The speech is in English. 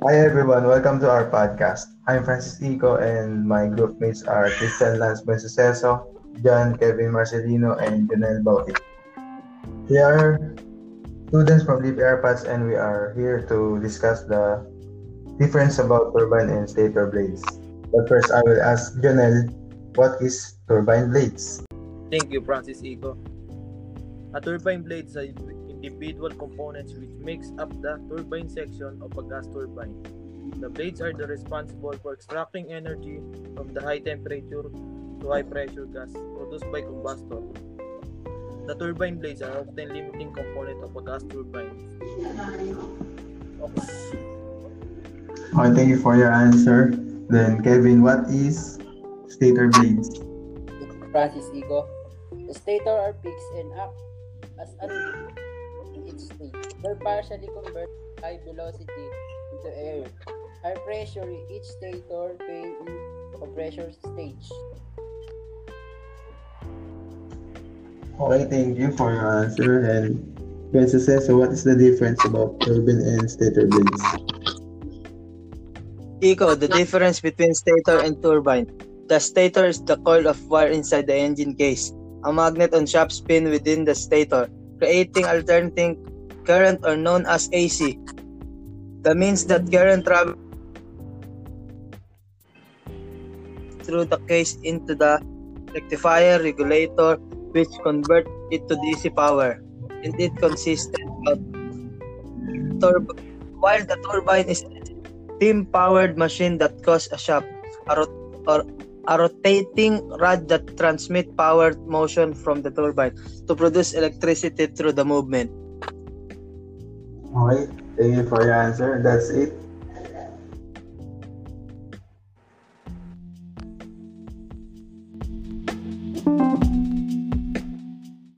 Hi everyone, welcome to our podcast. I'm Francis Ico and my group mates are Christian Lance Buensuceso, John Kevin Marcelino, and Janelle Bauti. We are students from Leap Airpads and we are here to discuss the difference about turbine and stator blades. But first, I will ask Janelle, what is turbine blades? Thank you, Francis Ico. A turbine blade is individual components which makes up the turbine section of a gas turbine. The blades are the responsible for extracting energy from the high temperature to high pressure gas produced by combustor. The turbine blades are often limiting component of a gas turbine. Okay, thank you for your answer. Then, Kevin, what is stator blades? Francis Ico. The stator are peaks and act as an in each state. They partially convert high velocity into air. High pressure in each stator vane in compression stage. Okay, thank you for your answer. And Buensuceso, so what is the difference about turbine and stator blades? Ico, the difference between stator and turbine. The stator is the coil of wire inside the engine case. A magnet on shaft spin within the stator, creating alternating current or known as AC. That means that current travels through the case into the rectifier regulator which convert it to DC power. And it consists of turbo while the turbine is a steam-powered machine that causes a shaft, a, rot- or a rotating rod that transmit power motion from the turbine to produce electricity through the movement. Okay, thank you for your answer. That's it.